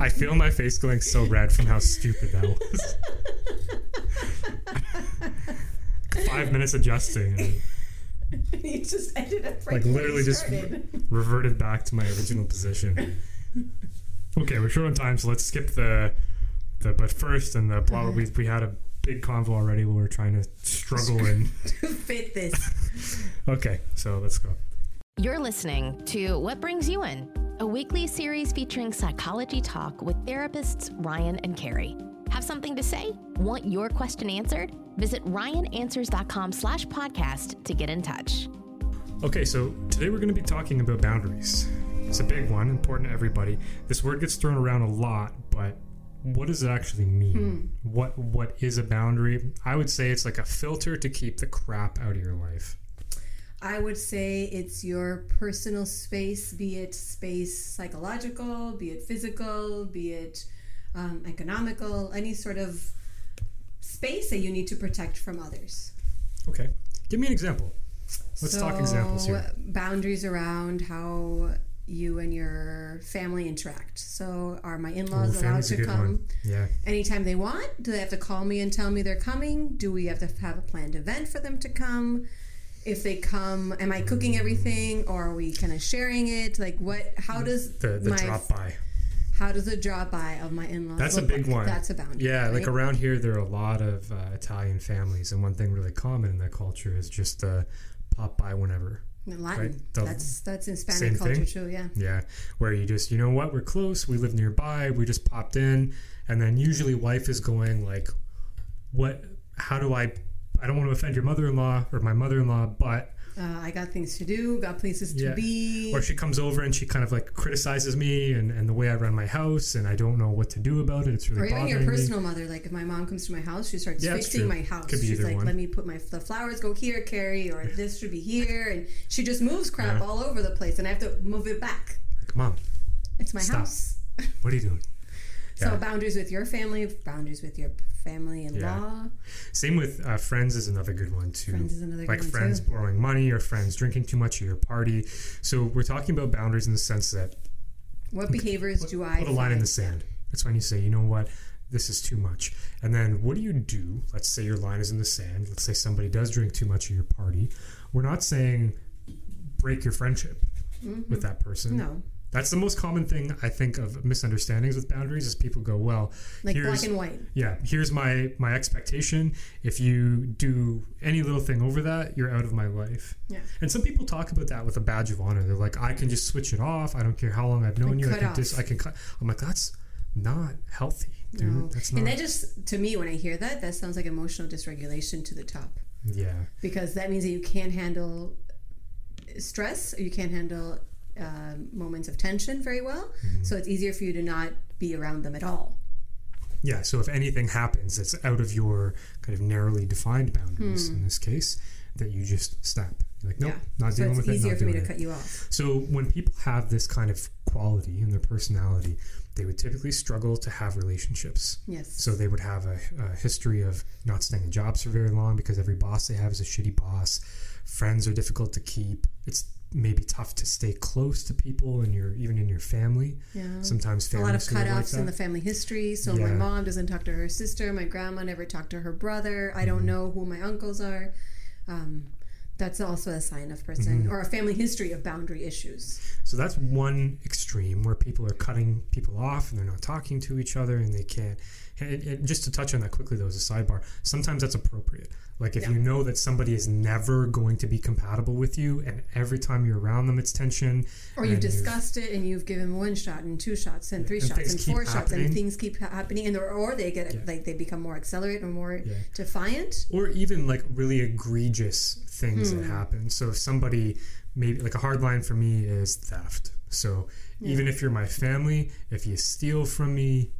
I feel my face going so red from how stupid that was. Five minutes adjusting. And you just ended up right like literally just started. reverted back to my original position. Okay, we're short on time, so let's skip the the but first and the blah. Uh-huh. We we had a big convo already where we're trying to struggle and to fit this. okay, so let's go. You're listening to What Brings You In, a weekly series featuring psychology talk with therapists Ryan and Carrie. Have something to say? Want your question answered? Visit ryananswers.com slash podcast to get in touch. Okay, so today we're going to be talking about boundaries. It's a big one, important to everybody. This word gets thrown around a lot, but what does it actually mean? Hmm. What what is a boundary? I would say it's like a filter to keep the crap out of your life. I would say it's your personal space, be it space psychological, be it physical, be it um, economical, any sort of space that you need to protect from others. Okay, give me an example. Let's talk examples here. Boundaries around how you and your family interact. So, are my in-laws allowed to come one. Yeah. anytime they want? Do they have to call me and tell me they're coming? Do we have to have a planned event for them to come? If they come, am I cooking everything, or are we kind of sharing it? Like, what? How does The the my drop by. how does the drop by of my in-laws? That's a big like? one. That's a boundary. Yeah, like around here, there are a lot of uh, Italian families, and one thing really common in that culture is just uh, pop by whenever. In Latin. right, the- that's that's in Spanish culture thing? too. Yeah. Yeah, where you just, you know what, we're close, we live nearby, we just popped in, and then usually wife is going like, what? How do I? I don't want to offend your mother-in-law or my mother-in-law, but Uh, I got things to do. Got places to Yeah. be. or she comes over and she kind of like criticizes me and, and the way I run my house, and I don't know what to do about it. It's really or even bothering your me. personal mother, like if my mom comes to my house, she starts Yeah, fixing my house. Could be She's like, one. "Let me put my the flowers go here, Carrie, or this should be here," and she just moves crap Yeah. all over the place, and I have to move it back. Like, Mom, It's my Stop. house. what are you doing? So boundaries with your family, boundaries with your family-in-law. Same with uh, friends is another good one too. Friends is another like good one, friends too. borrowing money or friends drinking too much at your party. So we're talking about boundaries in the sense that What behaviors put, do I put a line in the sand. That's when you say, you know what, this is too much. And then what do you do? Let's say your line is in the sand. Let's say somebody does drink too much at your party. We're not saying break your friendship with that person. Mm-hmm. No, That's the most common thing I think of misunderstandings with boundaries is people go, well, like here's black and white. yeah, here's my my expectation. If you do any little thing over that, you're out of my life. Yeah. And some people talk about that with a badge of honor. They're like, I can just switch it off. I don't care how long I've known Like, you. I can just I can cut. I'm like, that's not healthy, dude. No. That's not. And that just, to me, when I hear that, that sounds like emotional dysregulation to the top. yeah. because that means that you can't handle stress or you can't handle um moments of tension very well. Mm-hmm. So it's easier for you to not be around them at all. Yeah. So if anything happens that's out of your kind of narrowly defined boundaries in this case, that you just snap. You're like, nope, Hmm. yeah. not so dealing with it. easier for me to it. cut you off. So when people have this kind of quality in their personality, they would typically struggle to have relationships. Yes. So they would have a, a history of not staying in jobs for very long because every boss they have is a shitty boss. Friends are difficult to keep. It's maybe tough to stay close to people and your even in your family. yeah. Sometimes a lot of feel like in the family history. So my mom doesn't talk to her sister. My grandma never talked to her brother. I Mm-hmm. don't know who my uncles are. Um, that's also a sign of person Mm-hmm. or a family history of boundary issues. So that's one extreme where people are cutting people off and they're not talking to each other and they can't. And, just to touch on that quickly, though, as a sidebar, sometimes that's appropriate. Like if Yeah. you know that somebody is never going to be compatible with you, and every time you're around them, it's tension. Or you've discussed it and you've given one shot and two shots and three And shots and four shots happening. and things keep happening and or, or they get Yeah. like they become more accelerate or more Yeah. defiant. or even like really egregious things that Hmm. happen. So if somebody maybe like a hard line for me is theft. So even if you're my family, if you steal from me,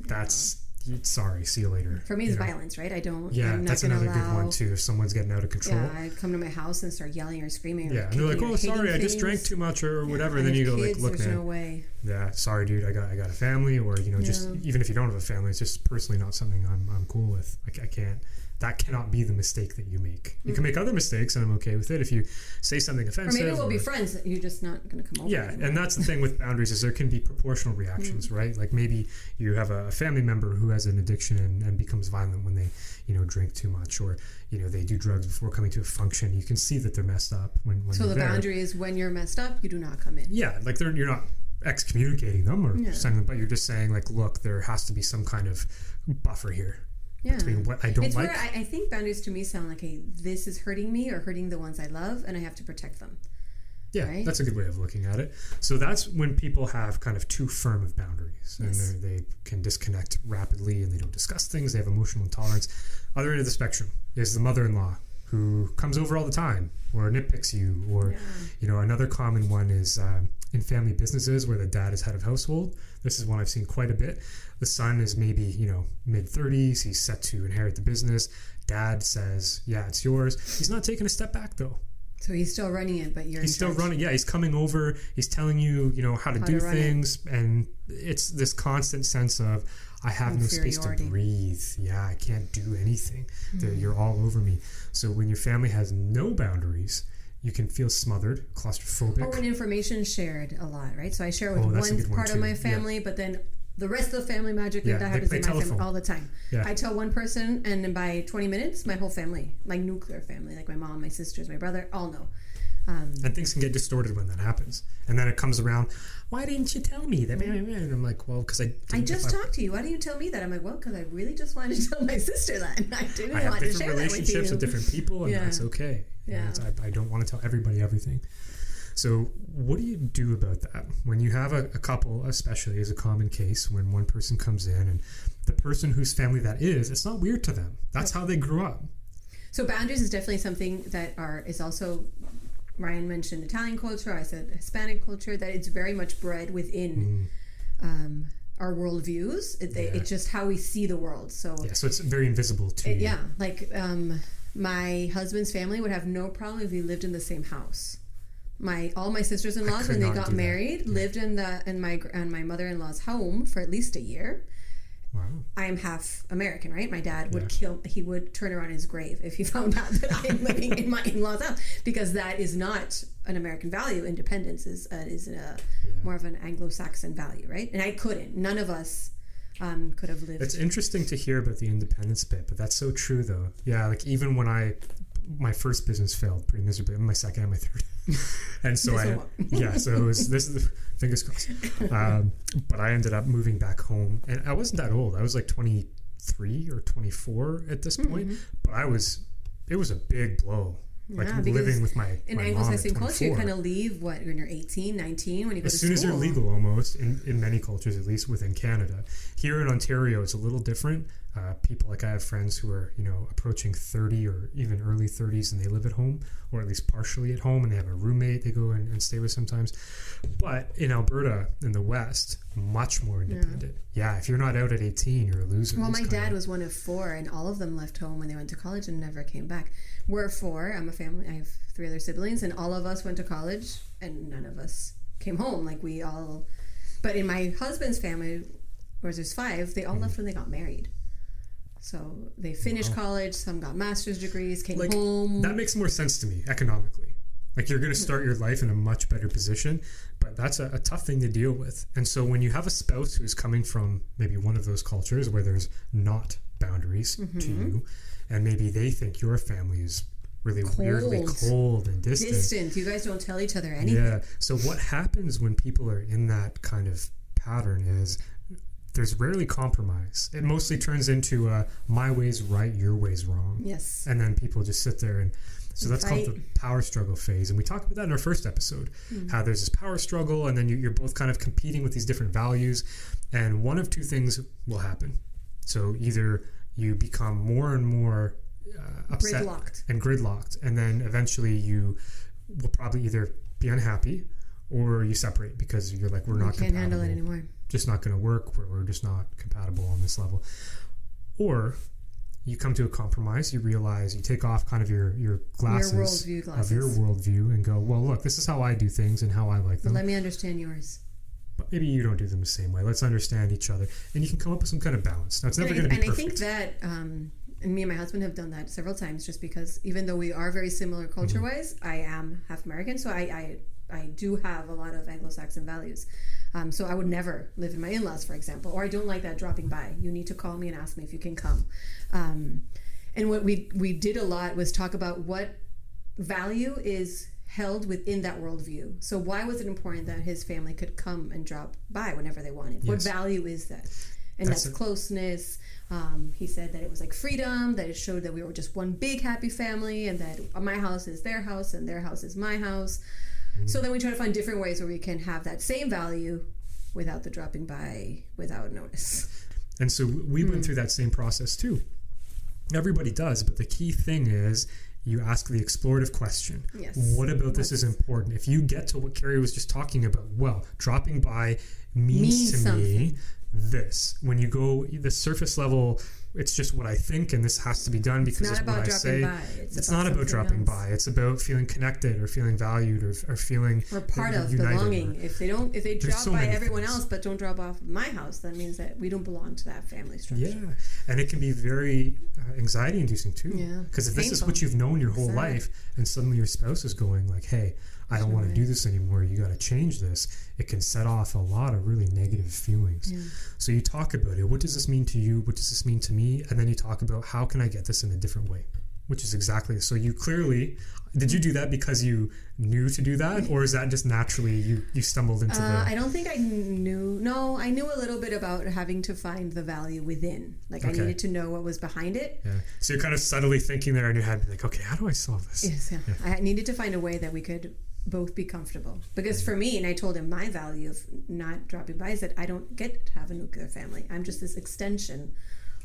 that's sorry. See you later. For me, you it's know? violence, right? I don't. Yeah, I'm not that's another allow, good one too. If someone's getting out of control. Yeah, I come to my house and start yelling or screaming. Or Yeah, and they're like, "Oh, sorry, I just drank too much or whatever." And then you go like, kids, "Look, there's man, no way. yeah, sorry, dude, I got I got a family, or you know, just even if you don't have a family, it's just personally not something I'm I'm cool with. I, I can't that cannot be the mistake that you make. You can mm-hmm. make other mistakes, and I'm okay with it. If you say something Or offensive, maybe we'll be or- friends. You're just not going to come over. yeah, anymore. and that's the thing with boundaries is there can be proportional reactions, mm-hmm. right? Like maybe you have a family member who has an addiction and, and becomes violent when they, you know, drink too much, or you know they do drugs before coming to a function. You can see that they're messed up when. when So you're the there. boundary is when you're messed up, you do not come in. Yeah, like they're you're not excommunicating them or Yeah. sending them, but you're just saying like, look, there has to be some kind of buffer here Yeah. between what I don't It's like. where I, I think boundaries to me sound like, hey, this is hurting me or hurting the ones I love, and I have to protect them. Yeah, right? that's a good way of looking at it. So that's when people have kind of too firm of boundaries and Yes. they're- they can disconnect rapidly and they don't discuss things. They have emotional intolerance. Other end of the spectrum is the mother-in-law who comes over all the time or nitpicks you. Or Yeah. you know, another common one is um, in family businesses where the dad is head of household. This is one I've seen quite a bit. The son is maybe you know mid thirties. He's set to inherit the business. Dad says, "Yeah, it's yours." He's not taking a step back though. So he's still running it, but you're He's still running. Yeah, he's coming over. He's telling you, you know, how to How do to run it. things, and it's this constant sense of I have no space to breathe. Yeah, I can't do anything. Mm-hmm. You're all over me. So when your family has no boundaries, you can feel smothered, claustrophobic. Or when information shared a lot, right? So I share with Oh, one part of my Yeah. family, but then the rest of the family magically Yeah, that happens in my telephone. family all the time. Yeah. I tell one person, and then by 20 minutes, my whole family, my nuclear family, like my mom, my sisters, my brother, all know. Um, and things can get distorted when that happens. And then it comes around. Why didn't you tell me that? And I'm like, well, because I. I just talked to you. Why didn't you tell me that? I'm like, well, because I really just wanted to tell my sister that. and I didn't I have want to share that with relationships with, different people, and Yeah. that's okay. Yeah. I, I don't want to tell everybody everything. So, what do you do about that when you have a, a couple, especially is a common case, when one person comes in and the person whose family that is, it's not weird to them. That's how they grew up. So boundaries is definitely something that are is also Ryan mentioned Italian culture. I said Hispanic culture. That it's very much bred within um, our worldviews. It, Mm. Yeah. It's just how we see the world. So Yeah, so it's very invisible to it- yeah, like um, my husband's family would have no problem if we lived in the same house. My all my sisters in laws when they got married lived in the in my in my mother in law's home for at least a year. Wow. I am half American, right? My dad would Yeah. kill. He would turn around his grave if he found out that I am living in my in-laws' house because that is not an American value. Independence is uh, is a, more of an Anglo-Saxon value, right? And I couldn't. None of us um, could have lived. It's interesting to hear about the independence bit, but that's so true, though. Yeah, like even when I, my first business failed pretty miserably, my second and my third, and so I, yeah, so it was this is the fingers crossed. Um, but I ended up moving back home, and I wasn't that old. I was like twenty three or twenty four at this point, but I was, it was a big blow. Like Mm-hmm. Yeah, because living with my in my Anglo-Saxon culture, you kind of leave what when you're 18, 19 when you go as soon as you're legal almost in, in many cultures at least within canada here in ontario it's a little different uh, people like i have friends who are you know approaching 30 or even early 30s and they live at home or at least partially at home and they have a roommate they go and, and stay with sometimes but in alberta in the west much more independent yeah, if you're not out at 18 you're a loser Well, my dad was one of four, and all of them left home when they went to college and never came back. We're four. I'm a family. I have three other siblings, and all of us went to college, and none of us came home. Like we all. But in my husband's family, where there's five, they all left when they got married. So they finished college. Some got master's degrees, came like home. that makes more sense to me economically like you're going to start your life in a much better position but that's a, a tough thing to deal with and so when you have a spouse who's coming from maybe one of those cultures where there's not boundaries Mm-hmm. to you and maybe they think your family is really weirdly Cold. cold and distant Distant. You guys don't tell each other anything. yeah. So what happens when people are in that kind of pattern is there's rarely compromise. It mostly turns into uh, my way's right, your way's wrong. Yes. And then people just sit there and so that's called the power struggle phase. And we talked about that in our first episode, how there's this power struggle and then you, you're both kind of competing with these different values. And one of two things will happen. So either you become more and more uh, upset Gridlocked. and gridlocked, and then eventually you will probably either be unhappy or you separate because you're like we're not can't handle it anymore. Just not going to work. We're, we're just not compatible on this level. Or you come to a compromise. You realize you take off kind of your your glasses worldview of your worldview and go, well, look, this is how I do things and how I like them. let me understand yours. But maybe you don't do them the same way. Let's understand each other, and you can come up with some kind of balance. Now it's never and, going I, to be and I think that um, and me and my husband have done that several times just because even though we are very similar culture wise, I am half American, so I, I I do have a lot of Anglo-Saxon values. Um, so I would never live in my in-laws, for example, or I don't like that dropping by. You need to call me and ask me if you can come. Um, and what we we did a lot was talk about what value is held within that worldview. So why was it important that his family could come and drop by whenever they wanted? What value is that? And That's that's, closeness. Um, he said that it was like freedom, that it showed that we were just one big happy family, and that my house is their house and their house is my house. So then we try to find different ways where we can have that same value without the dropping by without notice. And so we Hmm. went through that same process too. Everybody does, but the key thing is you ask the explorative question. Yes. What about this is important? If you get to what Carrie was just talking about, well, dropping by means, Means to me this. When you go the surface level, it's just what I think, and this has to be done because not it's, about what I say. by. It's It's, not about dropping else. by. It's about feeling connected or feeling valued or, or feeling We're part of united. belonging. If they don't, if they There's drop so by everyone things. else but don't drop off my house, that means that we don't belong to that family structure. Yeah, and it can be very uh, anxiety inducing too. Yeah, because if this is what you've known your whole Sad. life, and suddenly your spouse is going like, "Hey, I don't want to do this anymore. You got to change this." It can set off a lot of really negative feelings. So you talk about it. What does this mean to you? What does this mean to me? And then you talk about how can I get this in a different way, which is exactly so. You clearly did you do that because you knew to do that, or is that just naturally you you stumbled into Uh, the? I don't think I knew. No, I knew a little bit about having to find the value within. Like I needed to know what was behind it. yeah. So you're kind of subtly thinking there in your head, like, okay, how do I solve this? Yes, yeah. I needed to find a way that we could both be comfortable. Because for me, and I told him my value of not dropping by is that I don't get to have a nuclear family. I'm just this extension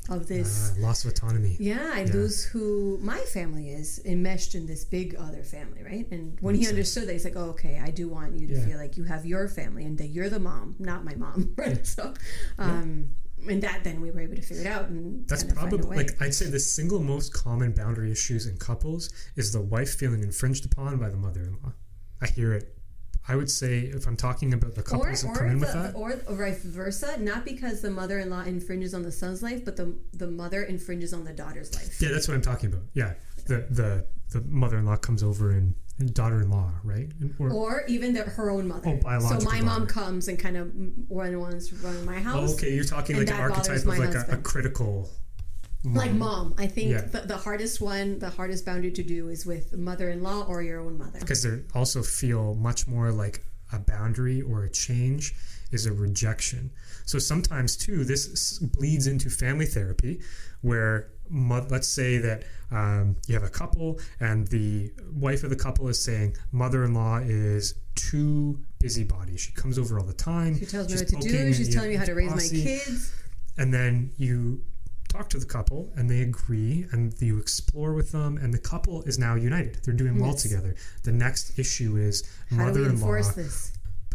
of this. Uh, loss of autonomy. yeah, I lose who my family is enmeshed in this big other family, right? And when he understood that, he's like, "Oh, okay, I do want you to Yeah. feel like you have your family and that you're the mom, not my mom." Right? So, um, and that then we were able to figure it out and That's kind of find a probably like I'd say the single most common boundary issues in couples is the wife feeling infringed upon by the mother-in-law. I hear it. I would say if I'm talking about the or, couples that or, come in with that, or or vice versa, not because the mother-in-law infringes on the son's life, but the the mother infringes on the daughter's life. yeah, that's what I'm talking about. Yeah, the the the mother-in-law comes over and, and daughter-in-law, right? Or, Or even the, her own mother. Oh, biological so my mom comes and kind of one wants running my oh, house. oh, okay, you're talking like an archetype of like a, a husband. Like mom, I think Yeah. the, the hardest one, the hardest boundary to do is with mother-in-law or your own mother. because they also feel much more like a boundary or a change is a rejection. So sometimes too, this bleeds into family therapy, where let's say that um, you have a couple and the wife of the couple is saying mother-in-law is too busybody. She comes over all the time. She tells me what to do. She's telling me how to raise my kids. and then you talk to the couple and they agree and you explore with them and the couple is now united. They're doing well Yes. together. The next issue is How do we mother-in-law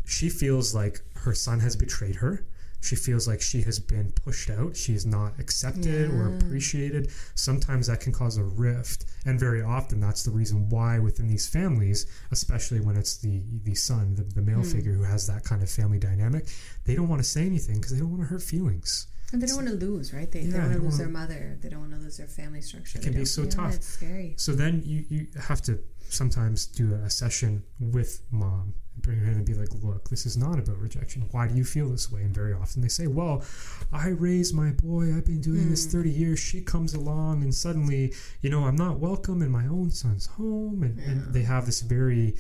she feels like her son has betrayed her. She feels like she has been pushed out. She is not accepted or appreciated. Sometimes that can cause a rift and very often that's the reason why within these families especially when it's the the son the, the male Hmm. figure who has that kind of family dynamic they don't want to say anything because they don't want to hurt feelings And they don't want to lose, right? They, they Yeah, don't want to lose their mother. They don't want to lose their family structure. It can be so yeah, tough. It's scary. So then you, you have to sometimes do a session with mom and bring her in and be like, look, this is not about rejection. Why do you feel this way? And very often they say, well, I raised my boy. I've been doing Hmm. this 30 years. She comes along and suddenly, you know, I'm not welcome in my own son's home. And, and they have this very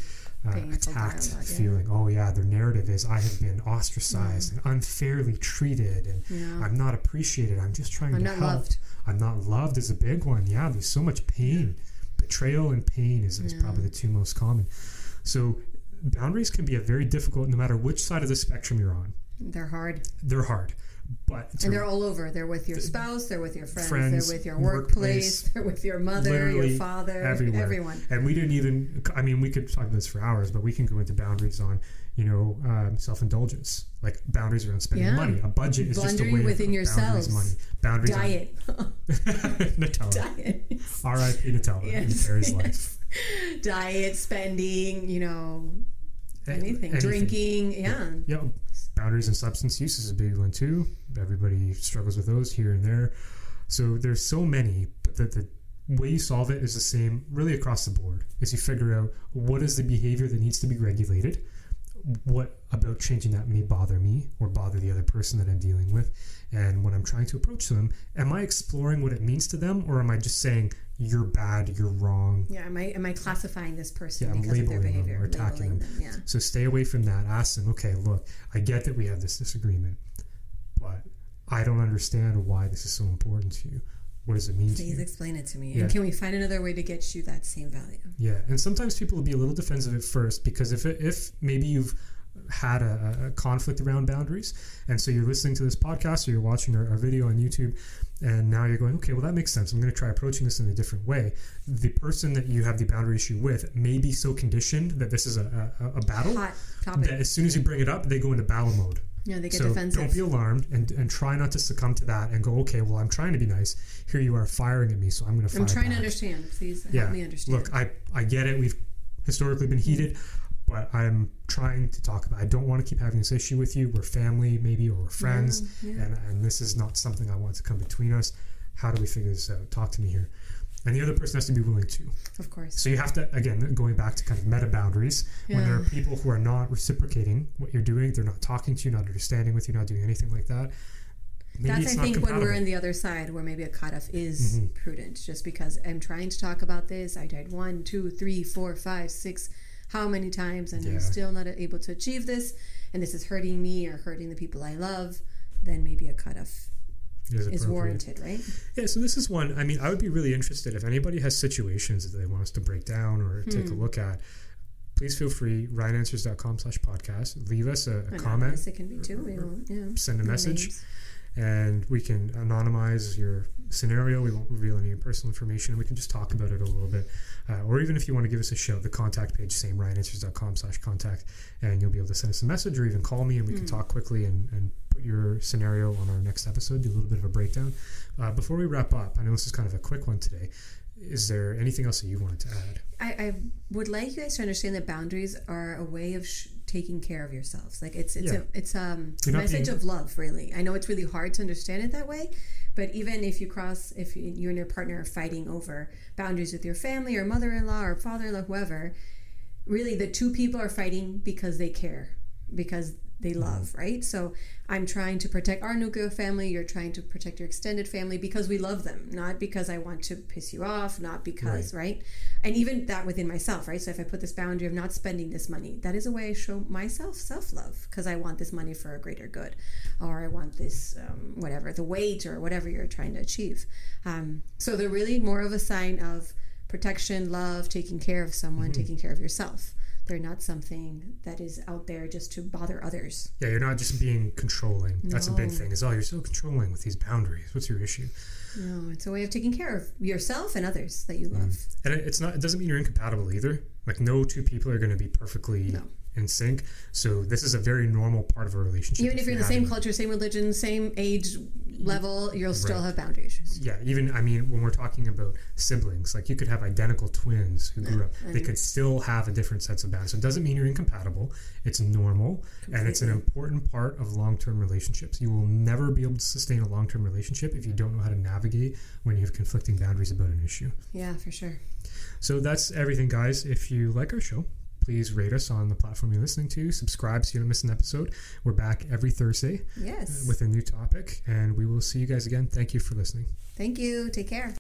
uh, attacked dialogue, yeah. feeling. Oh, yeah, their narrative is I have been ostracized and unfairly treated and Yeah. I'm not appreciated. I'm just trying I'm to not help. loved. I'm not loved is a big one. Yeah, there's so much pain. Betrayal and pain is, is probably the two most common. So boundaries can be a very difficult no matter which side of the spectrum you're on. They're hard. They're hard. But And they're all over. They're with your spouse, they're with your friends, friends, they're with your workplace, workplace, they're with your mother, your father, everywhere. everyone. And we didn't even I mean we could talk about this for hours, but we can go into boundaries on, you know, um, self-indulgence, like boundaries around spending Yeah. money. A budget is just a way within boundaries yourselves. money. Boundaries Diet. Nutella. Diet. R.I.P. Nutella in Yes, life. Diet, spending, you know, anything. Anything. Drinking, yeah. Yeah, boundaries and substance use is a big one too. Everybody struggles with those here and there. So there's so many. But the, the way you solve it is the same really across the board is you figure out what is the behavior that needs to be regulated what about changing that may bother me or bother the other person that i'm dealing with and when i'm trying to approach them am i exploring what it means to them or am i just saying you're bad you're wrong Yeah, am I am I classifying this person Yeah, I'm because of their labeling them behavior? or attacking Labeling them. Yeah. so stay away from that ask them okay look i get that we have this disagreement but i don't understand why this is so important to you what does it mean Please explain it to me. Yeah. And can we find another way to get you that same value? Yeah, and sometimes people will be a little defensive at first because if it, if maybe you've had a, a conflict around boundaries, and so you're listening to this podcast or you're watching our, our video on YouTube, and now you're going, okay, well that makes sense. I'm going to try approaching this in a different way. The person that you have the boundary issue with may be so conditioned that this is a, a, a battle Hot topic. that as soon as you bring it up, they go into battle mode. Yeah, they get so defensive. don't be alarmed and, and try not to succumb to that and go, okay, well I'm trying to be nice. Here you are firing at me, so I'm going to fire I'm trying to understand. Please yeah. help me understand. Look, I I get it. We've historically been heated, but I'm trying to talk about. I don't want to keep having this issue with you. We're family, maybe, or we're friends, Yeah, yeah. and and this is not something I want to come between us. How do we figure this out? Talk to me here. And the other person has to be willing to. of course. So you have to, again, going back to kind of meta boundaries, when there are people who are not reciprocating what you're doing, they're not talking to you, not understanding with you, not doing anything like that. Maybe That's it's I not think when we're compatible. in the other side where maybe a cutoff is Mhm. prudent. Just because I'm trying to talk about this, I tried one, two, three, four, five, six, how many times, and Yeah. I'm still not able to achieve this, and this is hurting me or hurting the people I love. Then maybe a cutoff is is warranted, right? Yeah, so this is one. I mean, I would be really interested if anybody has situations that they want us to break down or take a Hmm. look at. Please feel free, ryanswers.com slash podcast. Leave us a, a comment, it can be too. We yeah. send a message, names. And we can anonymize your scenario. We won't reveal any personal information. We can just talk about it a little bit. Uh, or even if you want to give us a shout, the contact page, same, ryanswers.com slash contact, and you'll be able to send us a message or even call me and we can Hmm. talk quickly and, and put your scenario on our next episode, do a little bit of a breakdown. Uh, before we wrap up, I know this is kind of a quick one today. Is there anything else that you wanted to add? I, I would like you guys to understand that boundaries are a way of sh- taking care of yourselves. Like it's it's Yeah. a it's um, a message being- of love. Really, I know it's really hard to understand it that way, but even if you cross, if you, you and your partner are fighting over boundaries with your family or mother-in-law or father-in-law, whoever, really the two people are fighting because they care, because they love, right? So I'm trying to protect our nuclear family. You're trying to protect your extended family because we love them, not because I want to piss you off, not because, right? And even that within myself, right? So if I put this boundary of not spending this money, that is a way I show myself self love because I want this money for a greater good, or I want this, um, whatever, the weight or whatever you're trying to achieve. Um, so they're really more of a sign of protection, love, taking care of someone, taking care of yourself. They're not something that is out there just to bother others. Yeah, you're not just being controlling. That's a big thing. Is oh, you're so controlling with these boundaries. What's your issue? No, it's a way of taking care of yourself and others that you mm. love. And it's not. It doesn't mean you're incompatible either. Like no two people are going to be perfectly No. in sync. So this is a very normal part of a relationship. Even if you're in the same culture, same religion, same age level, you'll still Right. have boundary issues. Yeah, even I mean, when we're talking about siblings, like you could have identical twins who grew up, they could still have a different sense of boundaries. So it doesn't mean you're incompatible. It's normal, and it's an important part of long-term relationships. You will never be able to sustain a long-term relationship if you don't know how to navigate when you have conflicting boundaries about an issue. Yeah, for sure. So that's everything, guys. If you like our show, please rate us on the platform you're listening to. Subscribe so you don't miss an episode. We're back every Thursday uh, Yes. with a new topic, and we will see you guys again. Thank you for listening. Thank you. Take care.